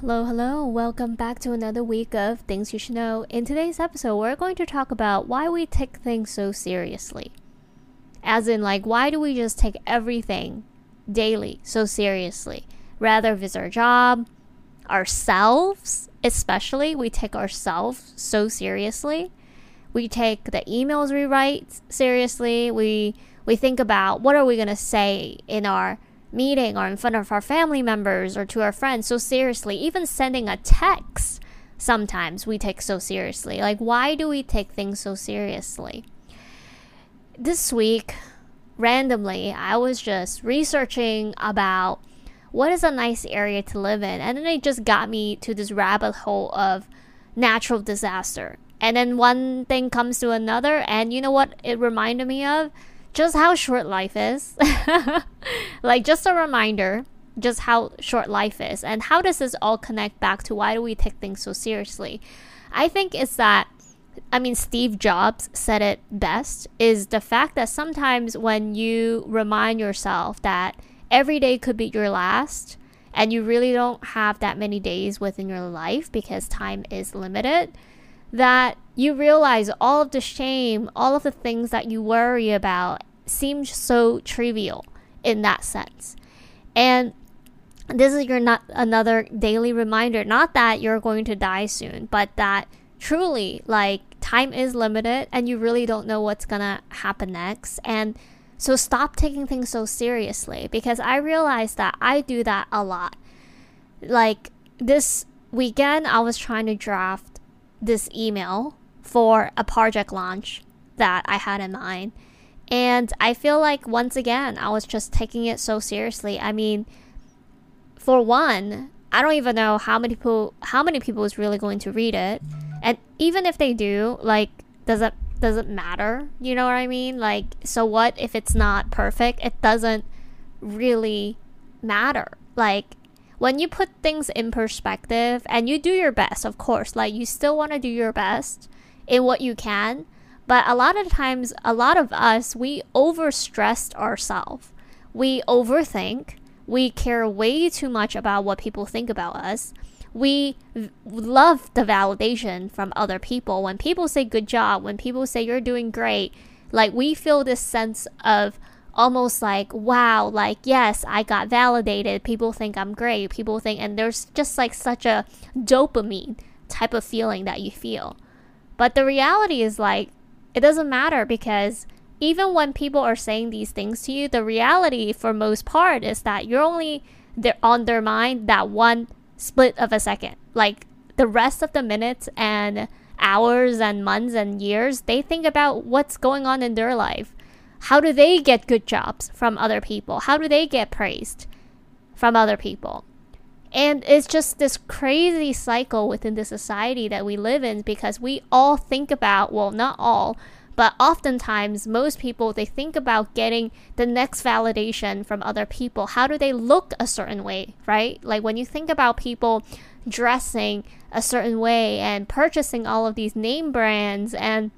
Hello, hello. Welcome back to another week of Things You Should Know. In today's episode, we're going to talk about why we take things so seriously. As in, like, why do we just take everything daily so seriously? Rather, if it's our job, ourselves, especially, we take ourselves so seriously. We take the emails we write seriously. We we think about what are we going to say in our meeting or in front of our family members or to our friends so seriously. Even sending a text, sometimes we take so seriously. Like, why do we take things so seriously? This week, randomly, I was just researching about what is a nice area to live in, and then it just got me to this rabbit hole of natural disaster. And then one thing comes to another, and you know what it reminded me of? Just how short life is. like, just a reminder just how short life is and how does this all connect back to why do we take things so seriously i think it's that i mean steve jobs said it best is the fact that sometimes when you remind yourself that every day could be your last and you really don't have that many days within your life because time is limited that you realize all of the shame, all of the things that you worry about seem so trivial in that sense. And this is your not another daily reminder, not that you're going to die soon, but that truly like time is limited and you really don't know what's gonna happen next. And so stop taking things so seriously because I realize that I do that a lot. Like this weekend, I was trying to draft this email for a project launch that I had in mind. And I feel like once again, I was just taking it so seriously. I mean, for one, I don't even know how many people how many people is really going to read it. And even if they do, like does it does it matter? You know what I mean? Like so what if it's not perfect? It doesn't really matter. Like when you put things in perspective and you do your best, of course, like you still want to do your best in what you can. But a lot of times, a lot of us, we overstressed ourselves. We overthink. We care way too much about what people think about us. We v- love the validation from other people. When people say good job, when people say you're doing great, like we feel this sense of almost like wow like yes i got validated. People think i'm great. People think and there's just like such a dopamine type of feeling that you feel. But the reality is like it doesn't matter because even when people are saying these things to you the reality for most part is that you're only they're on their mind that one split of a second. Like the rest of the minutes and hours and months and years they think about what's going on in their life how do they get good jobs from other people? How do they get praised from other people? And it's just this crazy cycle within the society that we live in because we all think about, well, not all, but oftentimes most people they think about getting the next validation from other people. How do they look a certain way, right? Like when you think about people dressing a certain way and purchasing all of these name brands and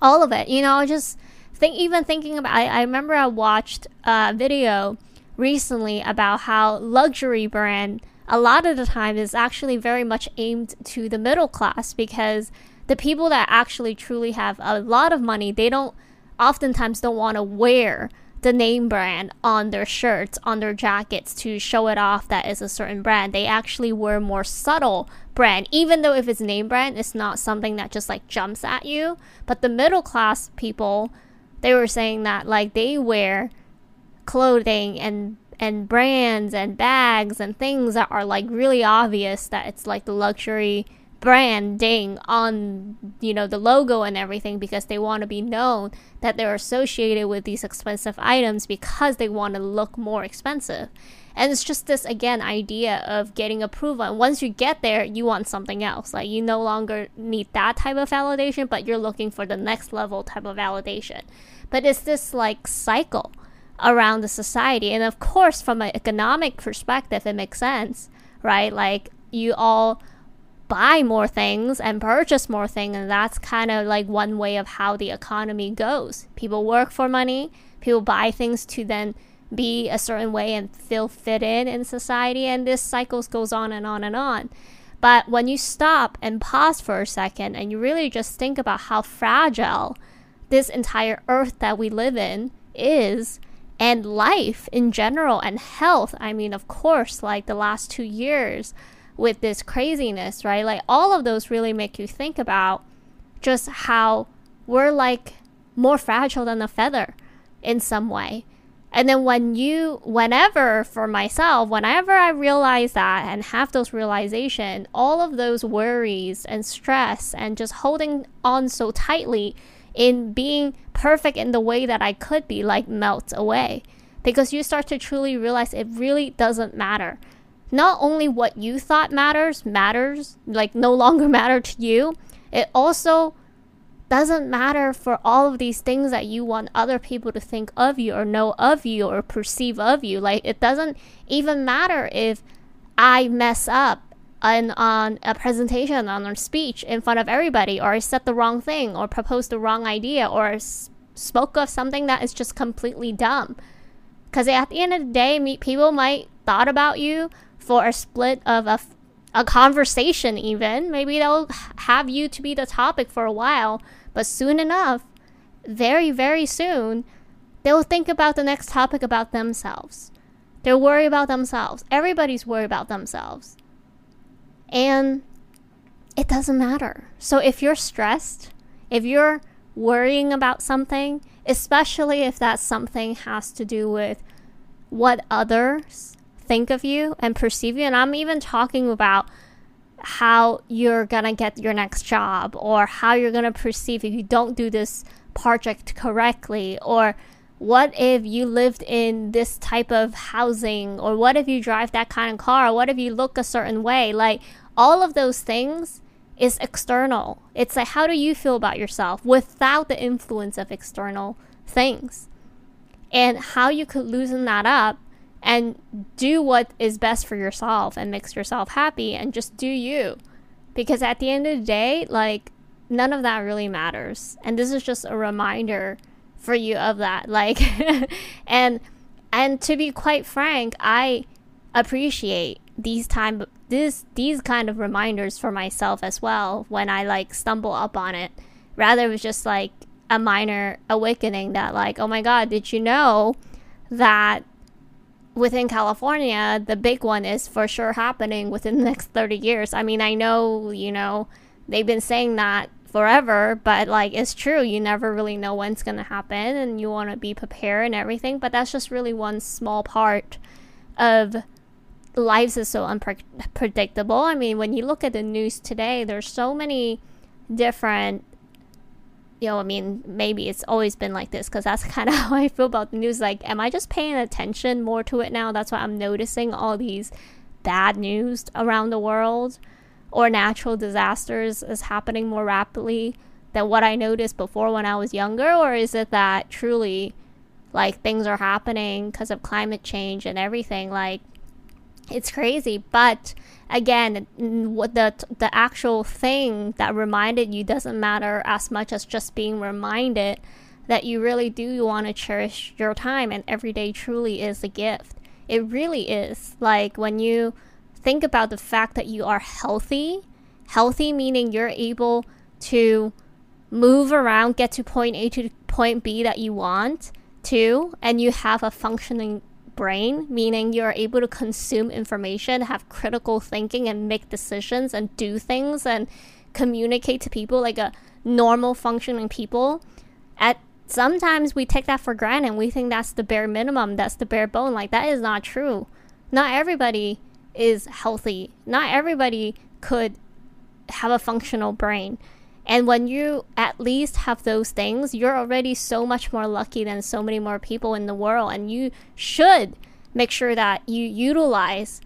all of it, you know, just think even thinking about I, I remember I watched a video recently about how luxury brand a lot of the time is actually very much aimed to the middle class because the people that actually truly have a lot of money they don't oftentimes don't want to wear the name brand on their shirts on their jackets to show it off that is a certain brand. They actually wear more subtle brand even though if it's name brand it's not something that just like jumps at you. But the middle class people they were saying that like they wear clothing and and brands and bags and things that are like really obvious that it's like the luxury branding on you know the logo and everything because they want to be known that they're associated with these expensive items because they want to look more expensive. And it's just this again idea of getting approval. And once you get there you want something else. Like you no longer need that type of validation but you're looking for the next level type of validation but it's this like cycle around the society. And of course from an economic perspective it makes sense right? Like you all buy more things and purchase more things and that's kind of like one way of how the economy goes. People work for money. People buy things to then be a certain way and feel fit in in society. And this cycles goes on and on and on. But when you stop and pause for a second and you really just think about how fragile this entire earth that we live in is and life in general and health i mean of course like the last 2 years with this craziness right? Like all of those really make you think about just how we're like more fragile than a feather in some way. And then when you, whenever for myself, whenever I realize that and have those realization, all of those worries and stress and just holding on so tightly in being perfect in the way that I could be like melts away because you start to truly realize it really doesn't matter. Not only what you thought matters matters, like no longer matter to you, it also doesn't matter for all of these things that you want other people to think of you or know of you or perceive of you. Like it doesn't even matter if I mess up on, on a presentation on a speech in front of everybody or said the wrong thing or proposed the wrong idea or s- spoke of something that is just completely dumb. Because at the end of the day, people might thought about you for a split of a a conversation even. Maybe they'll have you to be the topic for a while but soon enough very very soon they'll think about the next topic about themselves. They'll worry about themselves. Everybody's worried about themselves and it doesn't matter so if you're stressed if you're worrying about something especially if that something has to do with what others think of you and perceive you. And I'm even talking about how you're gonna get your next job or how you're gonna perceive if you don't do this project correctly or what if you lived in this type of housing or what if you drive that kind of car or what if you look a certain way like all of those things is external it's like how do you feel about yourself without the influence of external things and how you could loosen that up and do what is best for yourself and makes yourself happy and just do you. Because at the end of the day, like none of that really matters. And this is just a reminder for you of that. Like and and to be quite frank, I appreciate these time this these kind of reminders for myself as well when I like stumble up on it. Rather it was just like a minor awakening that like, oh my god, did you know that within California, the big one is for sure happening within the next 30 years. I mean, I know, you know, they've been saying that forever, but like it's true. You never really know when it's going to happen and you want to be prepared and everything, but that's just really one small part of lives is so unpredictable. I mean, when you look at the news today, there's so many different you know, I mean, maybe it's always been like this because that's kind of how I feel about the news. Like, am I just paying attention more to it now? That's why I'm noticing all these bad news around the world or natural disasters is happening more rapidly than what I noticed before when I was younger? Or is it that truly like things are happening because of climate change and everything? Like, it's crazy. But again, the the actual thing that reminded you doesn't matter as much as just being reminded that you really do want to cherish your time and every day truly is a gift. It really is. Like when you think about the fact that you are healthy, healthy meaning you're able to move around, get to point A to point B that you want to, and you have a functioning brain, meaning you're able to consume information, have critical thinking, and make decisions and do things and communicate to people like a normal functioning people. At sometimes we take that for granted. We think that's the bare minimum, that's the bare bone. Like that is not true. Not everybody is healthy. Not everybody could have a functional brain. And when you at least have those things, you're already so much more lucky than so many more people in the world. And you should make sure that you utilize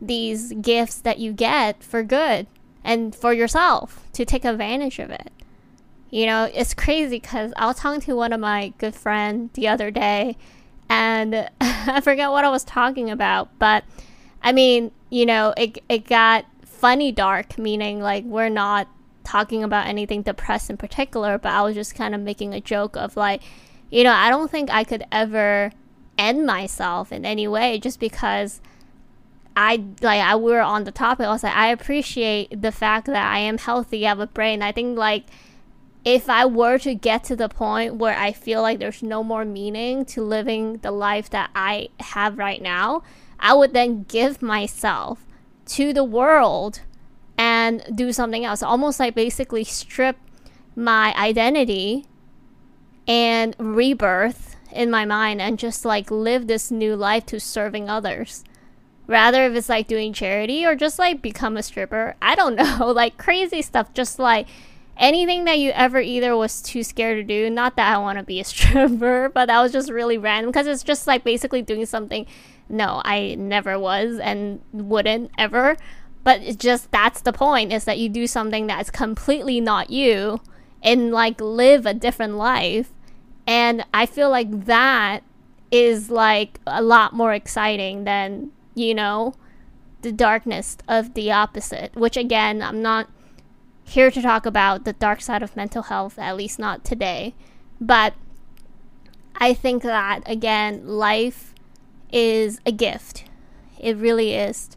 these gifts that you get for good and for yourself to take advantage of it. You know, it's crazy because I was talking to one of my good friends the other day and I forget what I was talking about, but I mean, you know, it, it got funny dark, meaning like we're not talking about anything depressed in particular, but I was just kind of making a joke of like, you know, I don't think I could ever end myself in any way just because I like I we were on the topic. I was like, I appreciate the fact that I am healthy, I have a brain. I think like if I were to get to the point where I feel like there's no more meaning to living the life that I have right now, I would then give myself to the world and do something else. Almost like basically strip my identity and rebirth in my mind and just like live this new life to serving others. Rather if it's like doing charity or just like become a stripper. I don't know, like crazy stuff just like anything that you ever either was too scared to do. Not that I want to be a stripper, but that was just really random because it's just like basically doing something. No, I never was and wouldn't ever. But it's just that's the point is that you do something that's completely not you and like live a different life. And I feel like that is like a lot more exciting than, you know, the darkness of the opposite, which again, I'm not here to talk about the dark side of mental health, at least not today. But I think that, again, life is a gift. It really is.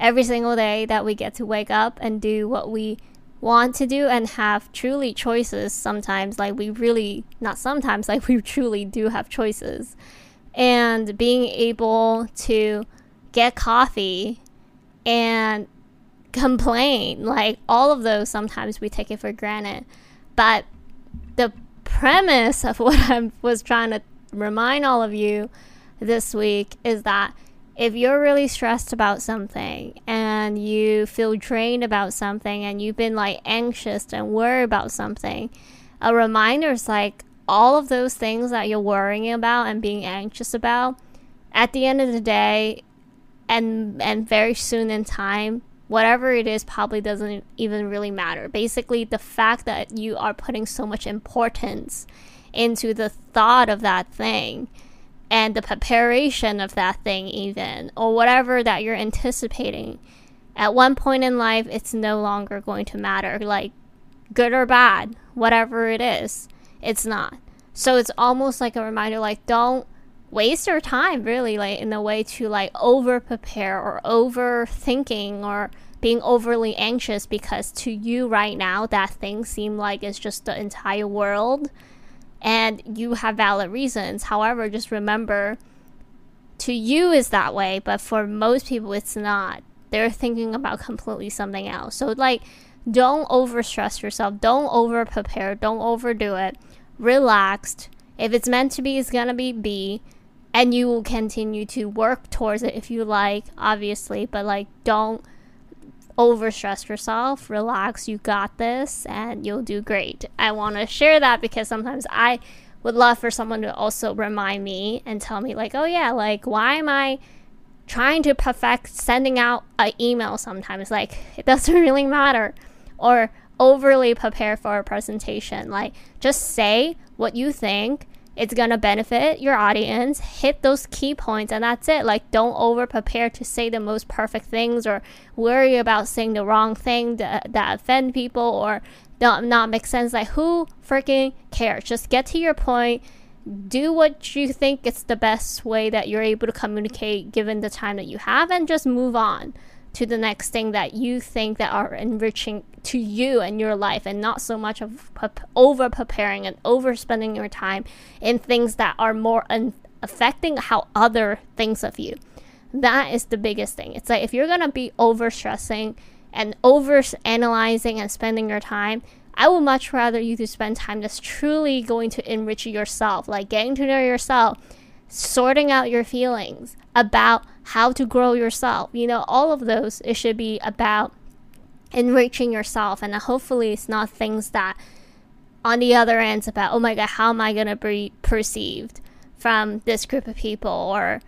Every single day that we get to wake up and do what we want to do and have truly choices sometimes, like we really, not sometimes, like we truly do have choices. And being able to get coffee and complain. Like all of those, sometimes we take it for granted. But the premise of what I was trying to remind all of you this week is that if you're really stressed about something and you feel drained about something and you've been like anxious and worried about something, a reminder is like all of those things that you're worrying about and being anxious about, at the end of the day, and and very soon in time, whatever it is probably doesn't even really matter. Basically, the fact that you are putting so much importance into the thought of that thing and the preparation of that thing, even, or whatever that you're anticipating, at one point in life, it's no longer going to matter. Like, good or bad, whatever it is, it's not. So it's almost like a reminder like, don't waste your time really like in a way to like over prepare or overthinking or being overly anxious because to you right now that thing seems like it's just the entire world and you have valid reasons. However just remember to you is that way but for most people it's not. They're thinking about completely something else. So like don't overstress yourself. Don't over prepare don't overdo it. Relaxed. If it's meant to be it's gonna be be. And you will continue to work towards it if you like, obviously, but like don't overstress yourself. Relax, you got this, and you'll do great. I want to share that because sometimes I would love for someone to also remind me and tell me, like, oh yeah, like, why am I trying to perfect sending out an email sometimes? Like, it doesn't really matter. Or overly prepare for a presentation. Like, just say what you think it's gonna benefit your audience. Hit those key points and that's it. Like don't over prepare to say the most perfect things or worry about saying the wrong thing that, that offend people or not, not make sense. Like who freaking cares? Just get to your point. Do what you think is the best way that you're able to communicate given the time that you have and just move on to the next thing that you think that are enriching to you and your life and not so much of over preparing and overspending your time in things that are more un- affecting how other thinks of you. That is the biggest thing. It's like if you're gonna be over stressing and over analyzing and spending your time I would much rather you to spend time that's truly going to enrich yourself, like getting to know yourself, sorting out your feelings, about how to grow yourself. You know, all of those, it should be about enriching yourself. And uh, hopefully, it's not things that on the other end, it's about, oh my God, how am I going to be perceived from this group of people? Or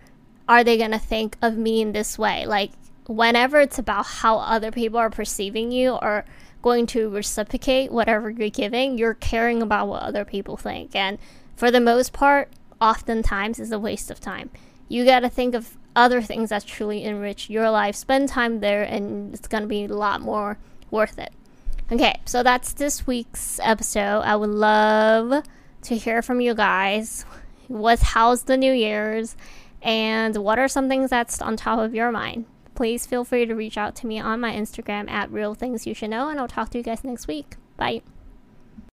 are they going to think of me in this way? Like, whenever it's about how other people are perceiving you or going to reciprocate whatever you're giving, you're caring about what other people think. And for the most part, oftentimes is a waste of time. You got to think of other things that truly enrich your life. Spend time there, and it's going to be a lot more worth it. Okay, so that's this week's episode. I would love to hear from you guys. Was how's the New Year's? And what are some things that's on top of your mind? Please feel free to reach out to me on my Instagram at Real Things You Should Know, and I'll talk to you guys next week. Bye.